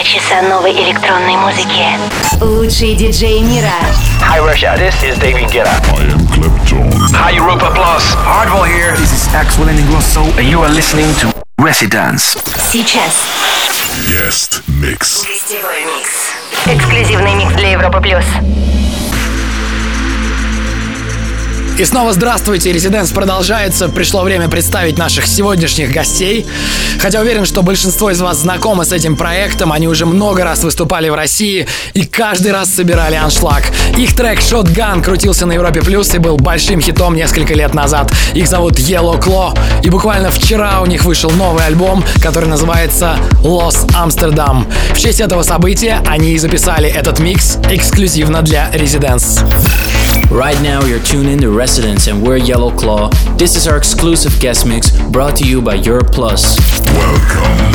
Два часа новой электронной музыки. Лучшие диджеи мира. Hi Russia, this is David Guetta. I am Clapton. Hi Europa Plus. Hardwell here. This is Axel Ingrosso and you are listening to Residence. Сейчас. Guest Mix. Гостевой микс. Эксклюзивный микс для Европы плюс. И снова здравствуйте, Резиденс продолжается. Пришло время представить наших сегодняшних гостей. Хотя уверен, что большинство из вас знакомы с этим проектом. Они уже много раз выступали в России и каждый раз собирали аншлаг. Их трек Shotgun крутился на Европе Плюс и был большим хитом несколько лет назад. Их зовут Yellow Claw. И буквально вчера у них вышел новый альбом, который называется Lost Amsterdam. В честь этого события они и записали этот микс эксклюзивно для Резиденс. Right now, you're tuned in to Residence and we're Yellow Claw. This is our exclusive guest mix brought to you by Europe Plus. Welcome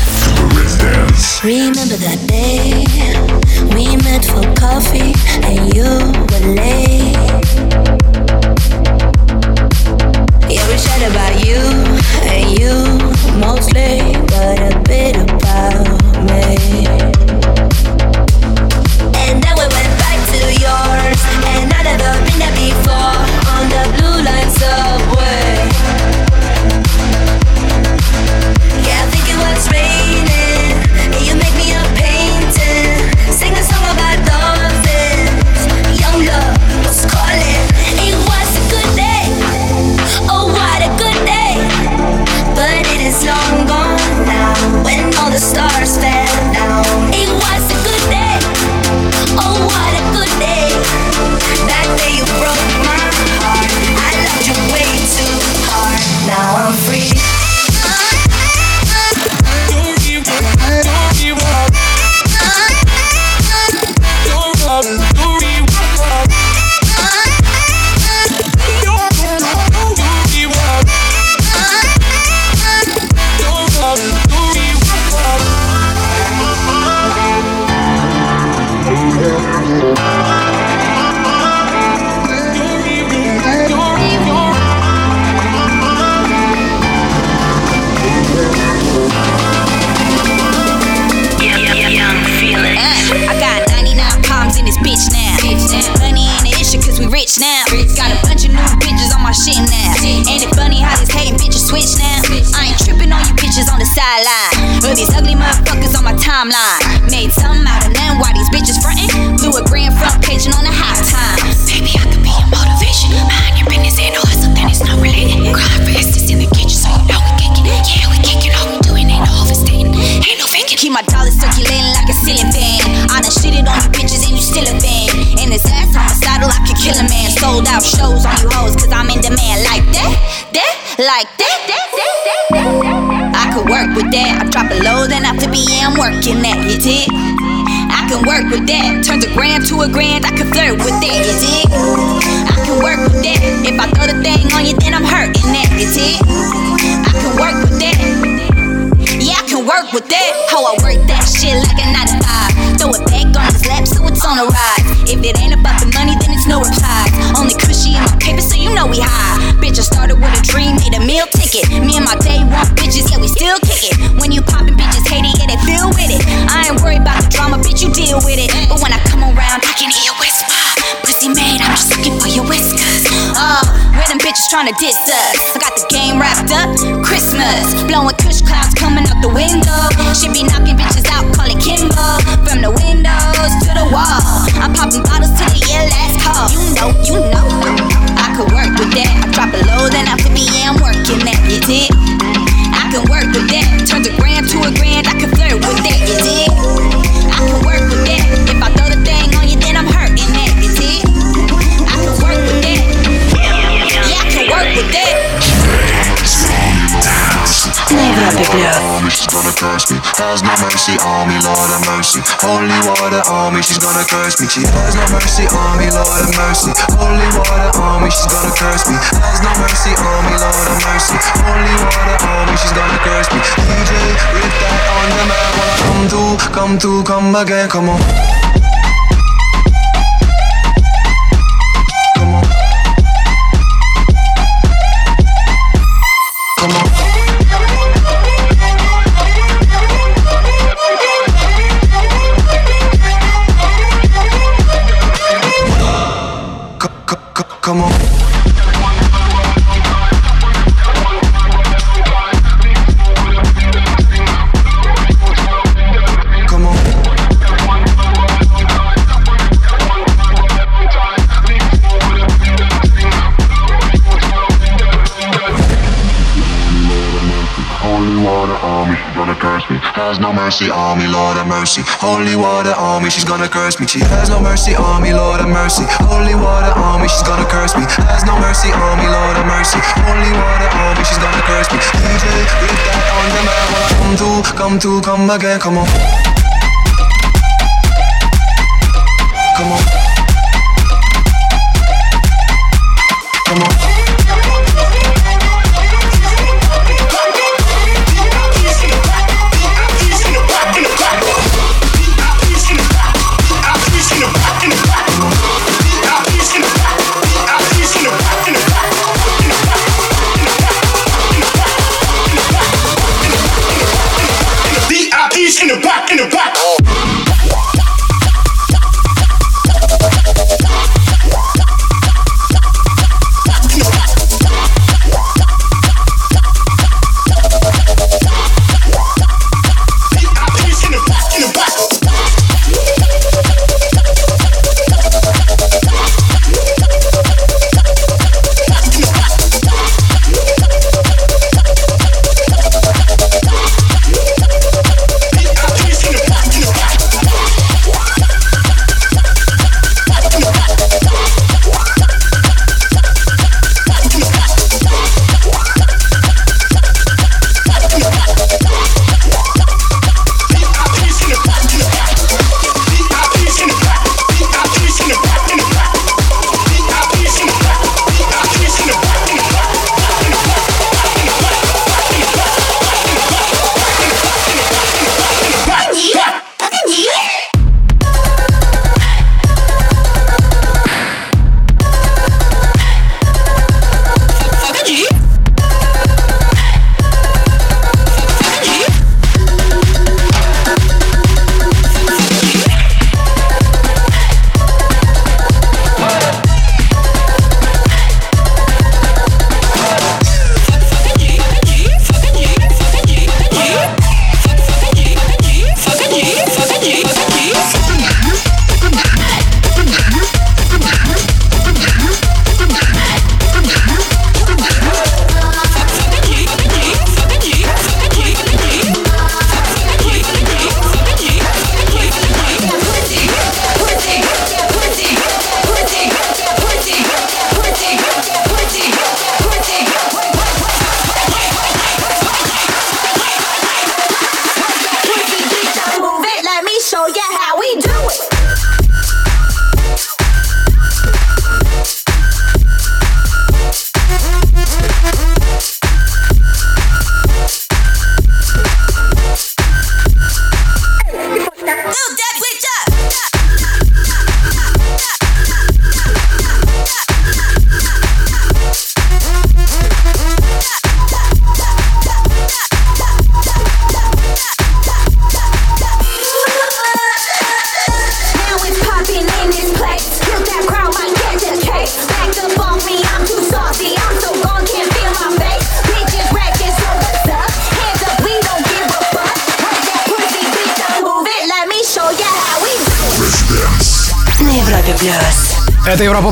to the Residence. Remember that day we met for coffee and you were late. Yeah, we chat about you and you mostly, but a bit about my dollars circulating like a ceiling fan. I done shitted on you bitches and you still a fan. And this ass on my saddle, I could kill a man. Sold out shows on you hoes, cause I'm in demand like that, that, like that, that, that, that, that. I could work with that. I drop it load then after be working that, you dig? I can work with that. Turn a grand to a grand, I can flirt with that, you dig? I can work with that. If I throw the thing on you, then I'm hurting that, you dig? I can work with work with that. How I work that shit like a 9 to 5. Throw it back on his lap so it's on the rise. If it ain't about the money, then it's no replies. Only cushy in my paper, so you know we high. Bitch, I started with a dream, made a meal ticket. Me and my day one bitches, yeah, we still kick it. When you poppin' bitches hate it, yeah, they feel with it. I ain't worried about the drama, bitch, you deal with it. But when I come around, I can hear whisper. Pussy made, I'm just looking for your whiskers. Uh, bitches tryna diss us? I got the game wrapped up. Christmas, blowing kush clouds coming out the window. She be knocking bitches out, call it Kimbo. From the windows to the wall. I'm popping bottles to the year last call. You know, you know. I could work with that. I drop it low, then after me, yeah, I'm working that. You dig? I can work with that. Turn a grand to a grand, I can flirt with that. You dig? На Европе плюс. She's gonna curse me. Has no mercy on me, Lord have mercy. Holy water on me, she's gonna curse me. She has no mercy on me, Lord have mercy. Holy water on me, she's gonna curse me. Has no mercy on me, Lord have mercy. Holy water on me, she's gonna curse me. DJ, with that on the map, wanna come through, come through, come again, come on. No mercy on me, Lord have mercy. Holy water on me, she's gonna curse me. She has no mercy on me, Lord have mercy. Holy water on me, she's gonna curse me. Has no mercy on me, Lord have mercy. Holy water on me, she's gonna curse me. DJ, with that on the man, when come to, come to, come again, come on. Come on.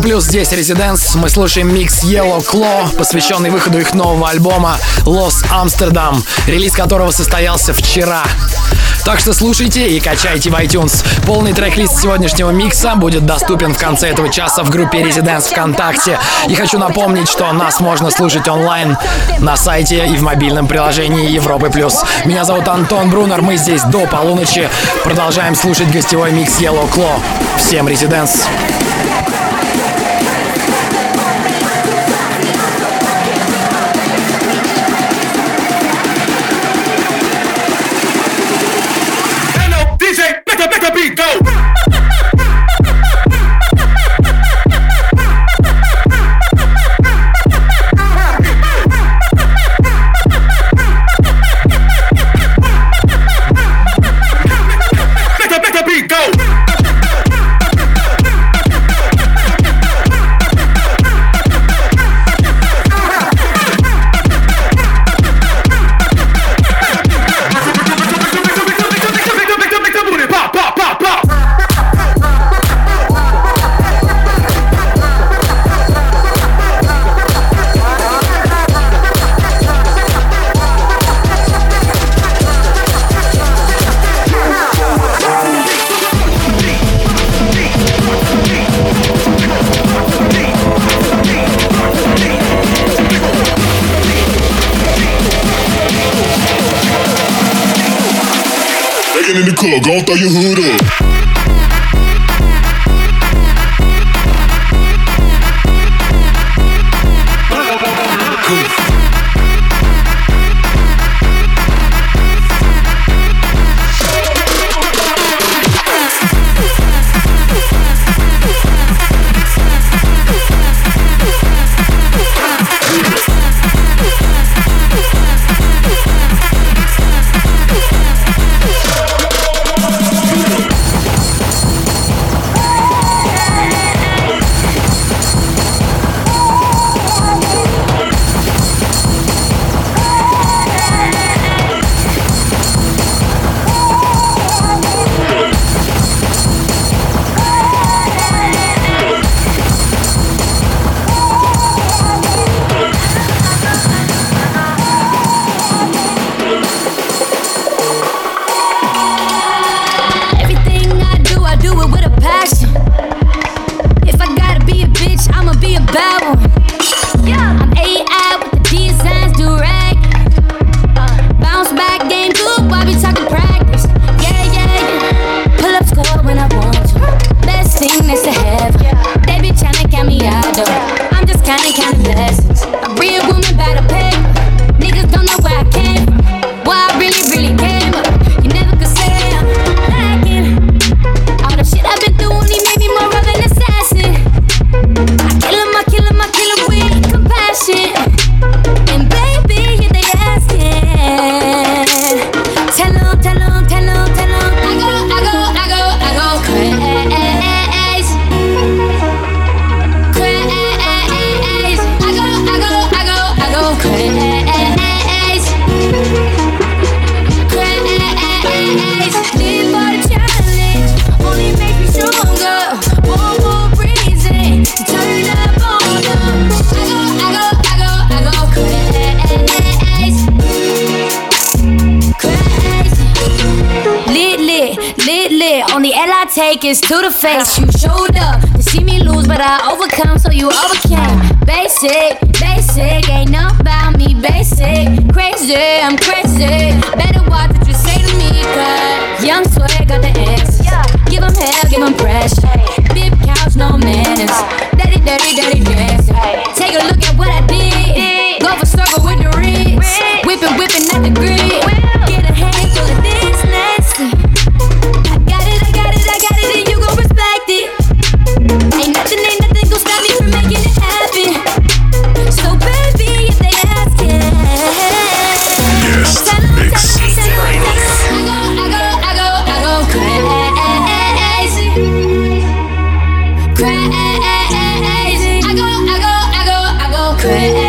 Плюс, здесь Резиденс. Мы слушаем микс Yellow Claw, посвященный выходу их нового альбома Los Amsterdam, релиз которого состоялся вчера. Так что слушайте и качайте в iTunes. Полный трек-лист сегодняшнего микса будет доступен в конце этого часа в группе Резиденс ВКонтакте. И хочу напомнить, что нас можно слушать онлайн на сайте и в мобильном приложении Европы Плюс. Меня зовут Антон Брунер, мы здесь до полуночи. Продолжаем слушать гостевой микс Yellow Claw. Всем Резиденс! Hoodoo. take is to the face. You showed up to see me lose, but I overcome, so you overcame. Basic, basic, ain't nothing about me. Basic, crazy, I'm crazy. Better watch what you say to me, cause young swag got the X. Give him hell, give him pressure. Big couch, no manners. Daddy, daddy, daddy, dancing. Take a look at secret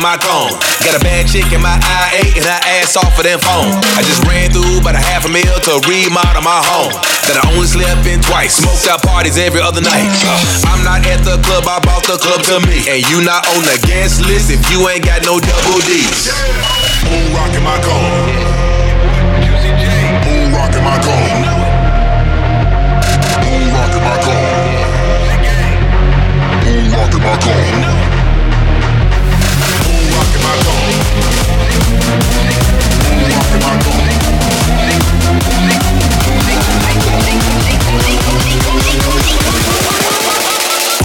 in my cone. Got a bad chick in my IA and her ass off of them phone. I just ran through about a half a mil to remodel my home. That I only slept in twice. Smoked out parties every other night. Uh. I'm not at the club, I bought the club to me. And you not on the guest list if you ain't got no double D's. Moon rock in my cone. Moon rock in my cone. Moon rock in my cone. Moon rock in my cone.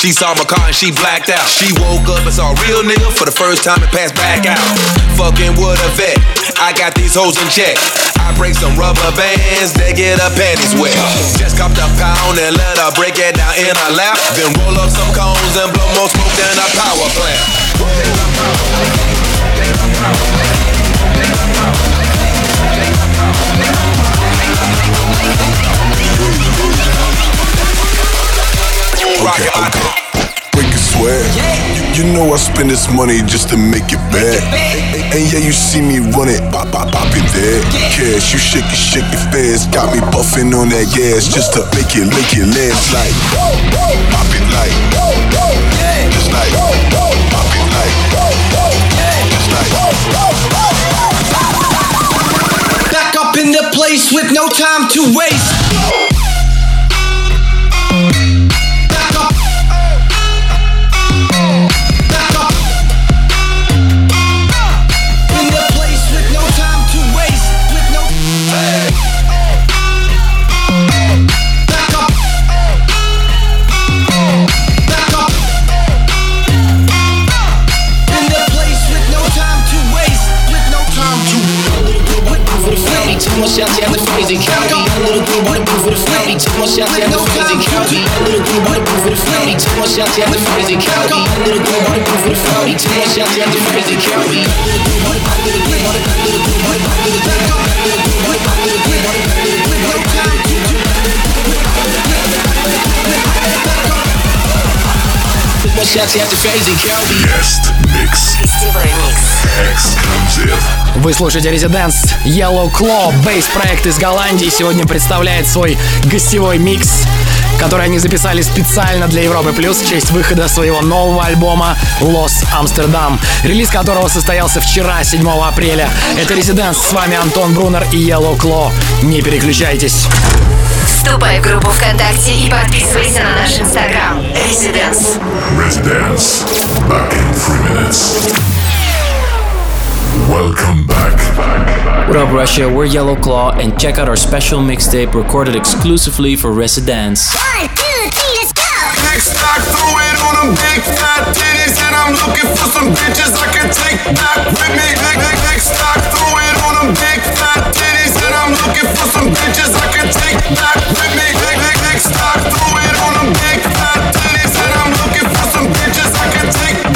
She saw my car and she blacked out. She woke up and saw a real nigga for the first time and passed back out. Fucking with a vet. I got these hoes in check. I break some rubber bands, they get her panties wet. Just copped a pound and let her break it down in her lap. Then roll up some cones and blow more smoke than a power plant. Rock it. Break a sweat. You, you know I spend this money just to make it back. And yeah, you see me run it, pop, pop, pop it there. Cash, you shake it, shake it fast. Got me puffing on that gas just to make it, make it last like. Pop it like. Just like. Pop it like. Just like. Back up in the place with no time to waste. Two more shots yeah, the phrase and count me. Little girl wanna prove it the floaty. Two more shots at the phrase and little girl wanna prove it the floaty. Two more shots at the phrase and little girl wanna prove it the floaty. Two more shots am the phrase and Вы слушаете Residence Yellow Claw, бейс-проект из Голландии, сегодня представляет свой гостевой микс, который они записали специально для Европы Плюс в честь выхода своего нового альбома Lost Amsterdam, релиз которого состоялся вчера, 7 апреля. Это Residence, с вами Антон Брунер и Yellow Claw. Не переключайтесь. Вступай в группу ВКонтакте и подписывайся на наш инстаграм. Residence. Residence. Back in three minutes. Welcome back. What up, Russia? We're Yellow Claw, and check out our special mixtape recorded exclusively for Residence. One, two, three, let's go. Next I throw it on them big fat titties and I'm looking for some bitches I can take back with me. Ne- ne- Next I throw it on them big fat titties and I'm looking for some bitches I can take back with me. Ne- ne- Next I throw it on them big fat titties and I'm looking for some bitches I can take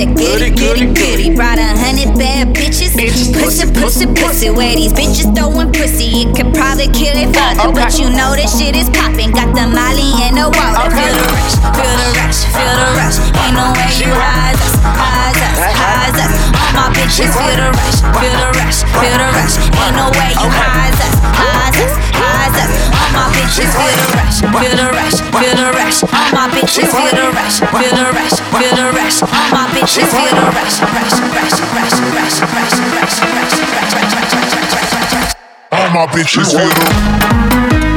that goody, goody, goody. Ride a hundred bad bitches. Pussy, pussy, pussy. Where these bitches throwing pussy, it could probably kill their father. But you know that shit is popping. Got the molly in the water. Feel the rush, feel the rush, feel the rush. Ain't no way you hide us, hide us, uh-huh. hide us. All my bitches feel the rush, feel the rush, feel the rush. Ain't no way you hide us, hide us. All my bitches feel the rush, feel the rush, feel the rush. All my bitches feel the rush, feel the rush, feel the rush. All my bitches feel the rush, rush, rush, rush, rush, rush, rush, rush, rush, rush, rush, rush, rush. All my bitches feel the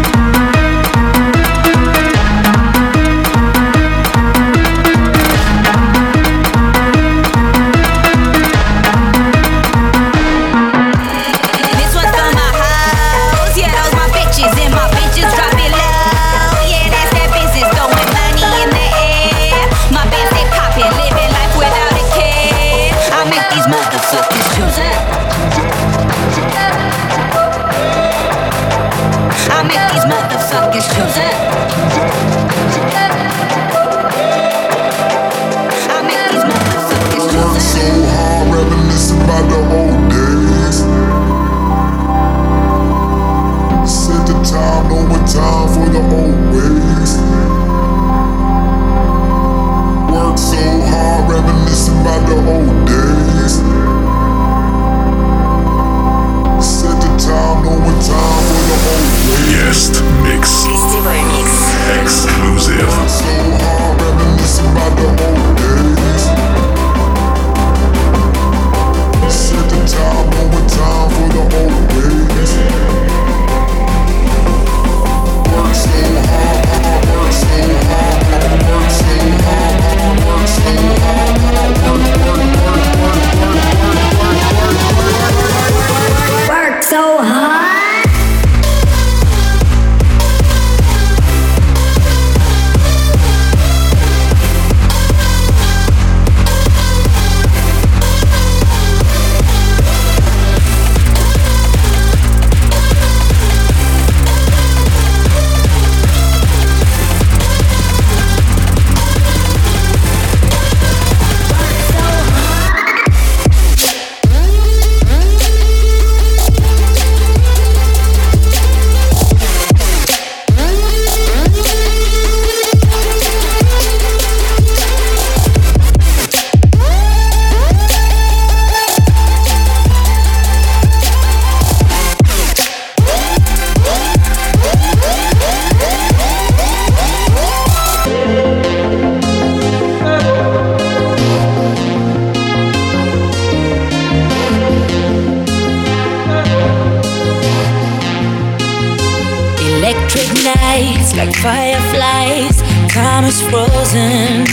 Electric nights like fireflies, time is frozen.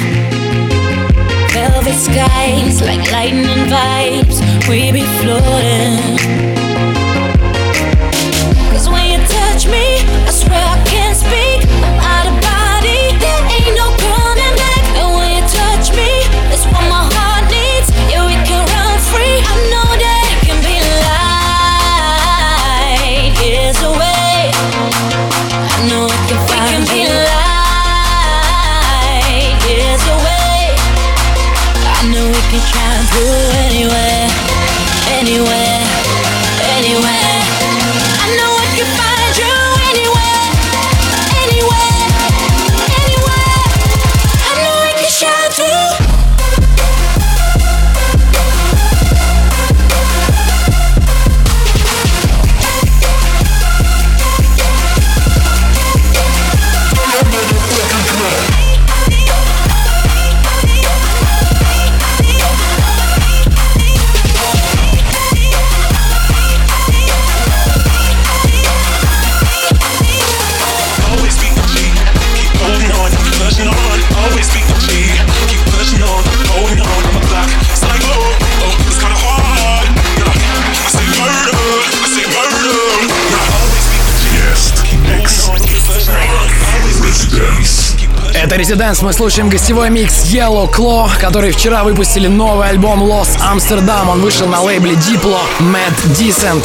Velvet skies like lightning vibes, we be floating. Это Резиденс, мы слушаем гостевой микс Yellow Claw, которые вчера выпустили новый альбом Lost Amsterdam. Он вышел на лейбле Diplo Mad Decent.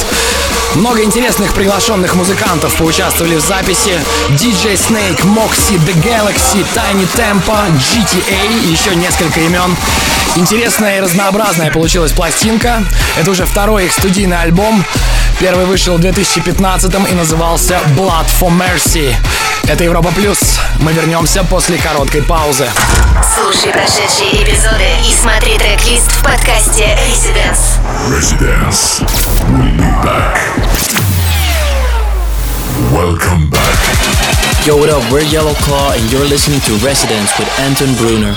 Много интересных приглашенных музыкантов поучаствовали в записи. DJ Snake, Moxie, The Galaxy, Tiny Tempo, GTA и еще несколько имен. Интересная и разнообразная получилась пластинка. Это уже второй их студийный альбом. Первый вышел в 2015 и назывался Blood for Mercy. Это Европа Плюс. Мы вернемся после короткой паузы. Слушай прошедшие эпизоды и смотри трек-лист в подкасте Residence. Residence. We'll be back. Welcome back. Yo, what up? We're Yellow Claw, and you're listening to Residence with Anton Bruner.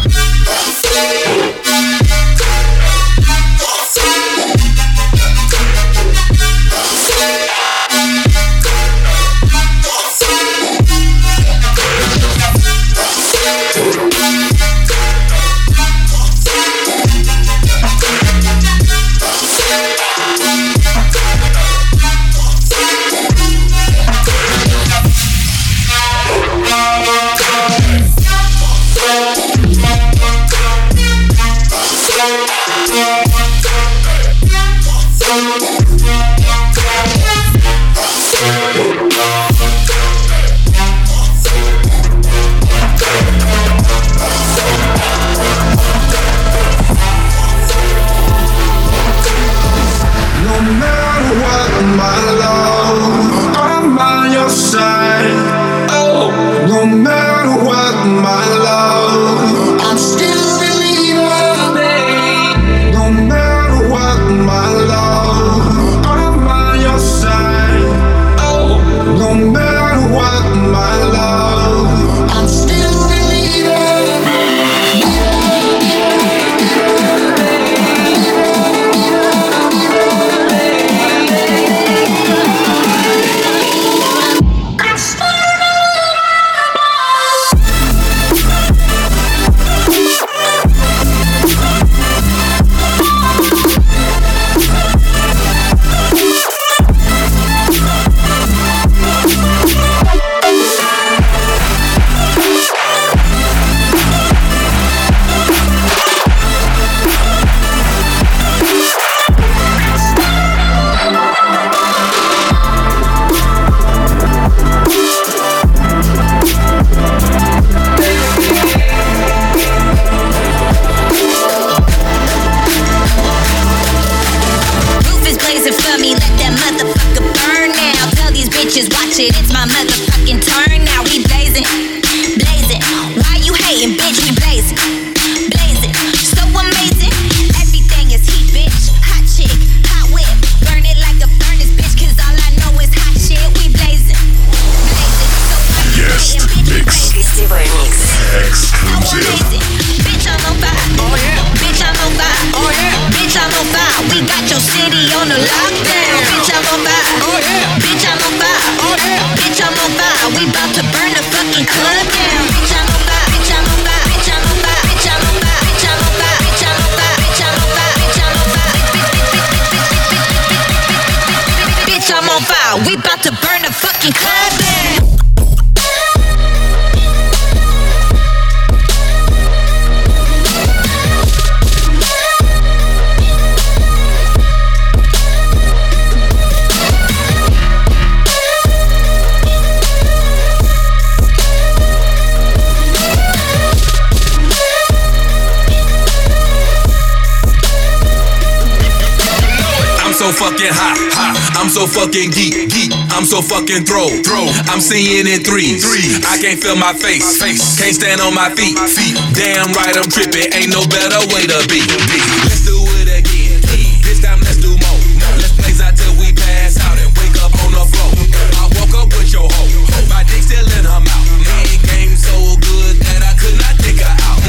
So fucking geek, geek. I'm so fucking throw, throw. I'm seeing in threes, threes. I can't feel my face, face. Can't stand on my feet, feet. Damn right I'm tripping. Ain't no better way to be, be. Let's do it again. This time let's do more. Let's blaze out till we pass out and wake up on the floor. I woke up with your hoe, my dick still in her mouth. It came so good that I could not take her out.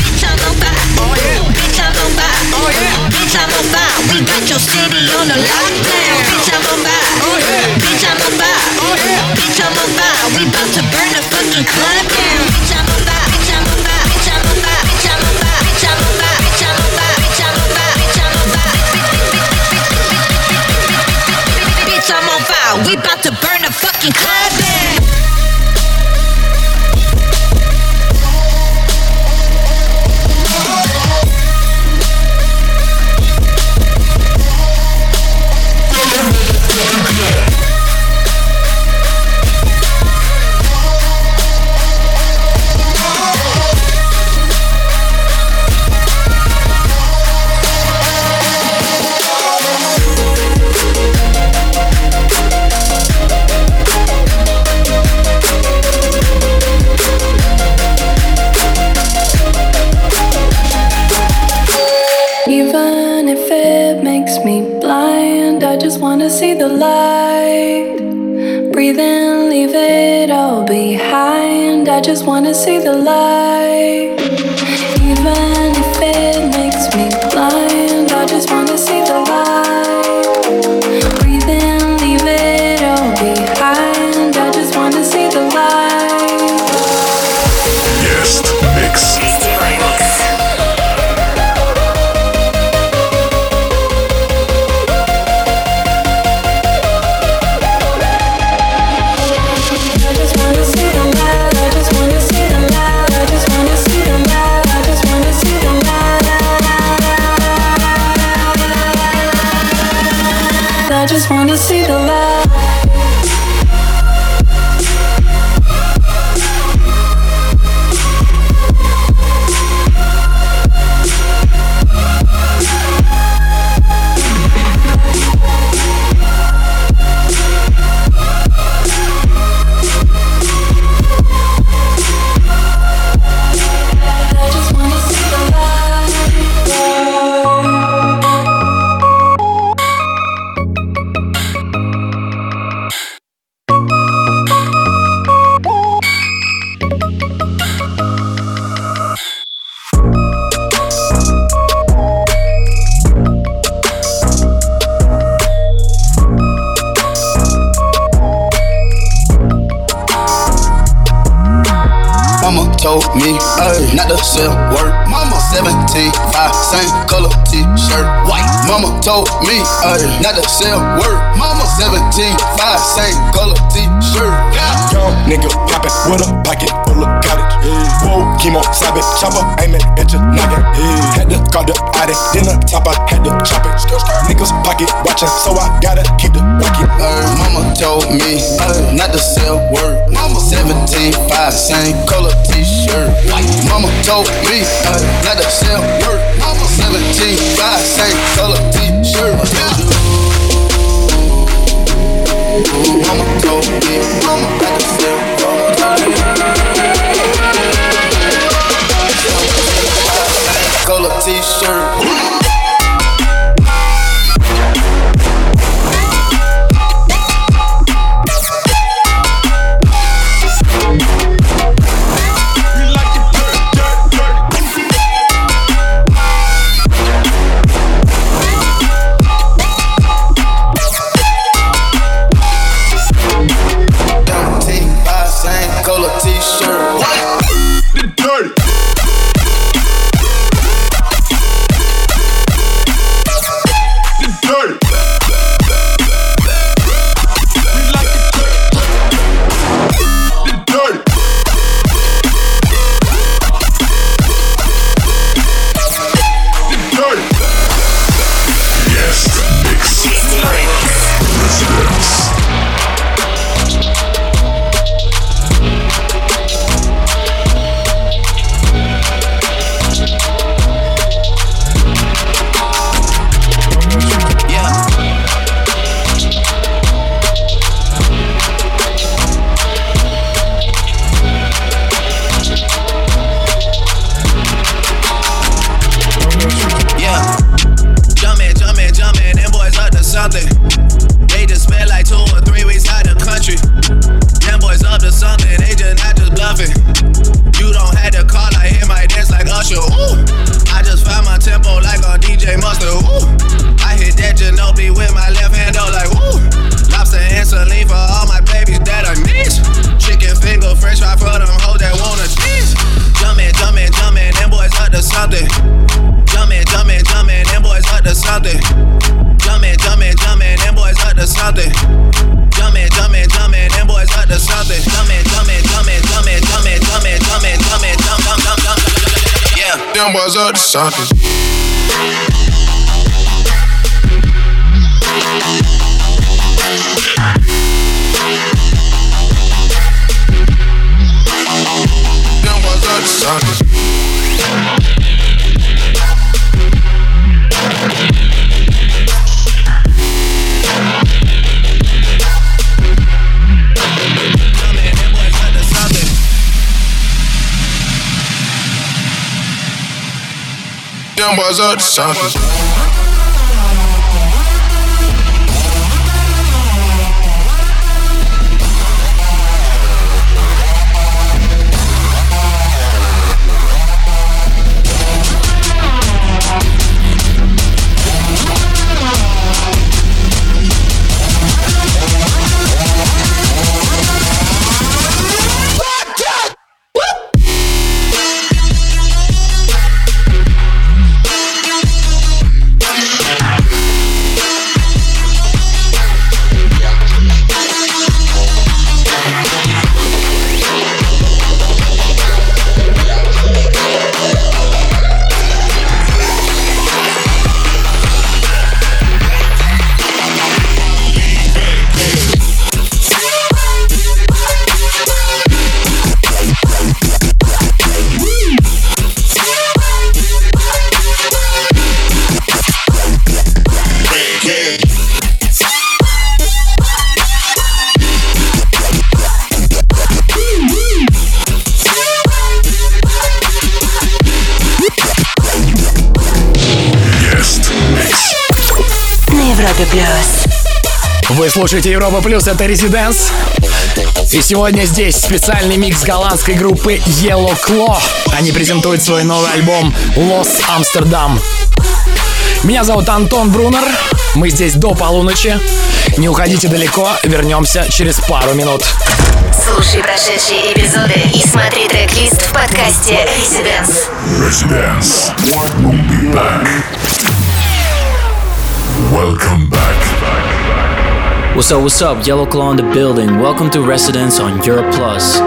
Bitch, I'm on fire. Oh yeah. Bitch, I'm on fire. Oh yeah. Bitch, I'm on fire. We got your city on the lockdown. told me not to sell work. 17, 5, same color t-shirt. Ooh, mama told me, mama had to sell work. Color t-shirt. stars are the sun. was a savage. Вы слушаете Европа Плюс, это Резиденс. И сегодня здесь специальный микс голландской группы Yellow Claw. Они презентуют свой новый альбом Lost Amsterdam. Меня зовут Антон Брунер. Мы здесь до полуночи. Не уходите далеко, вернемся через пару минут. Слушай прошедшие эпизоды и смотри трек-лист в подкасте Residence. Residence. We'll be back. Welcome back. What's up, what's up? Yellow Claw in the building. Welcome to Residence on Europe Plus.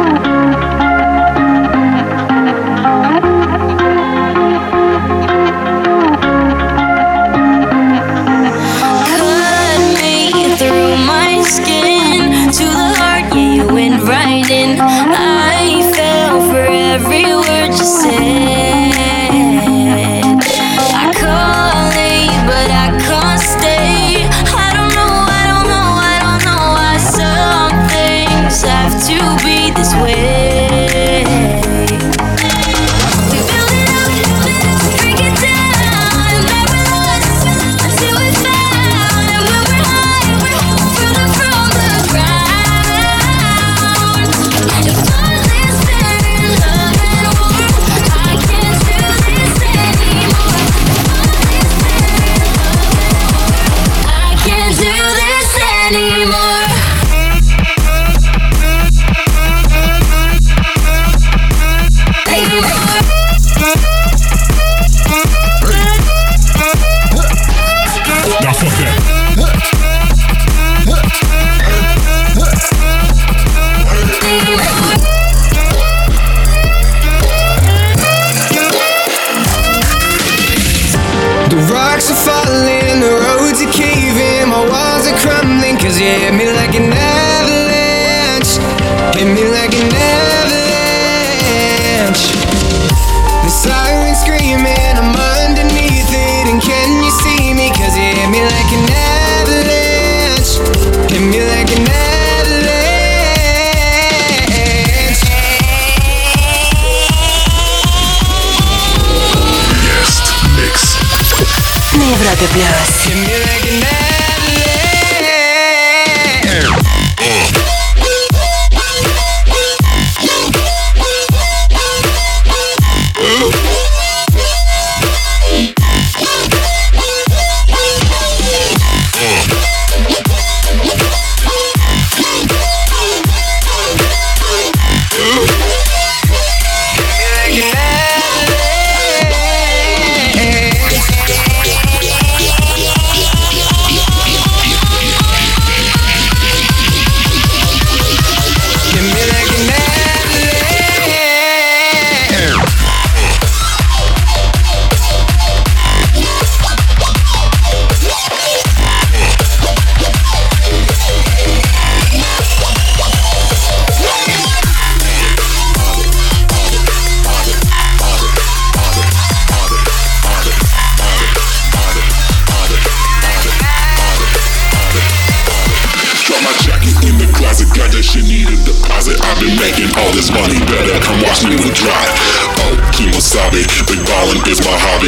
Plus.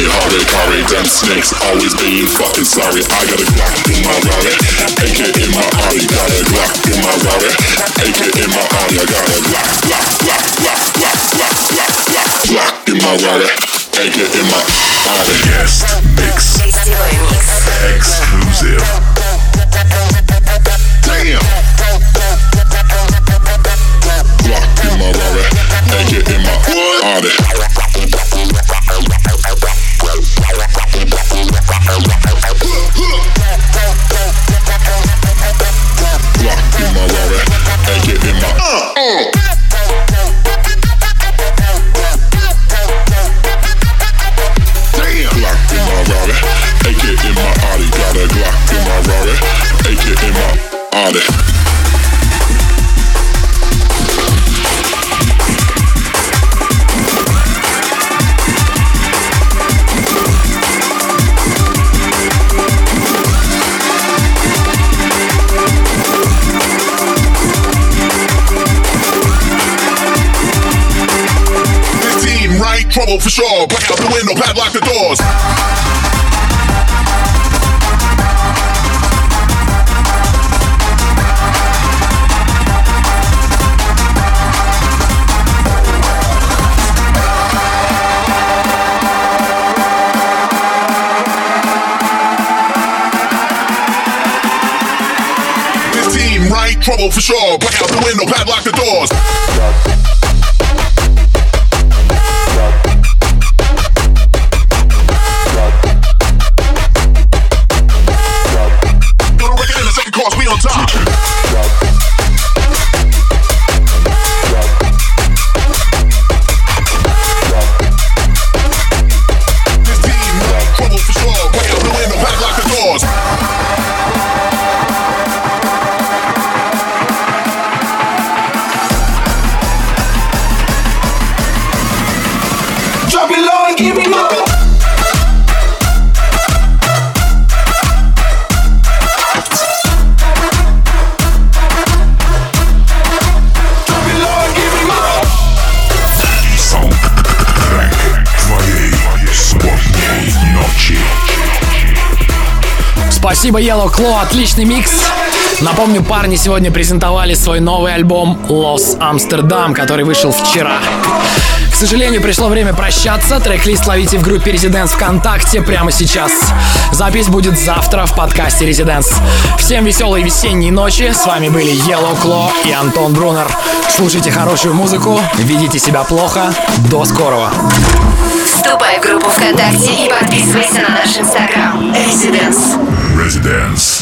Hobby. Hare Kare, damn snakes, always being fucking sorry. I got a Glock in my Rari, AK in my Audi, got a Glock in my Rari, AK in my Audi, I got a Glock, Glock, Glock, Glock, Glock, Glock, Glock, Glock, Glock in my Rari, AK in my Audi. Guest mix. Exclusive. Damn. Glock in my Rari, AK in my Audi. Right? Trouble for sure. Black out the window, padlock the doors. Trouble for sure. Black out the window, padlock the doors. Спасибо, Yellow Claw, отличный микс. Напомню, парни сегодня презентовали свой новый альбом Los Amsterdam, который вышел вчера. К сожалению, пришло время прощаться. Трек-лист ловите в группе Residents ВКонтакте прямо сейчас. Запись будет завтра в подкасте Residents. Всем веселой весенней ночи. С вами были Yellow Claw и Антон Брунер. Слушайте хорошую музыку, ведите себя плохо. До скорого. Вступай в группу ВКонтакте и подписывайся на наш инстаграм. Residence. Residence.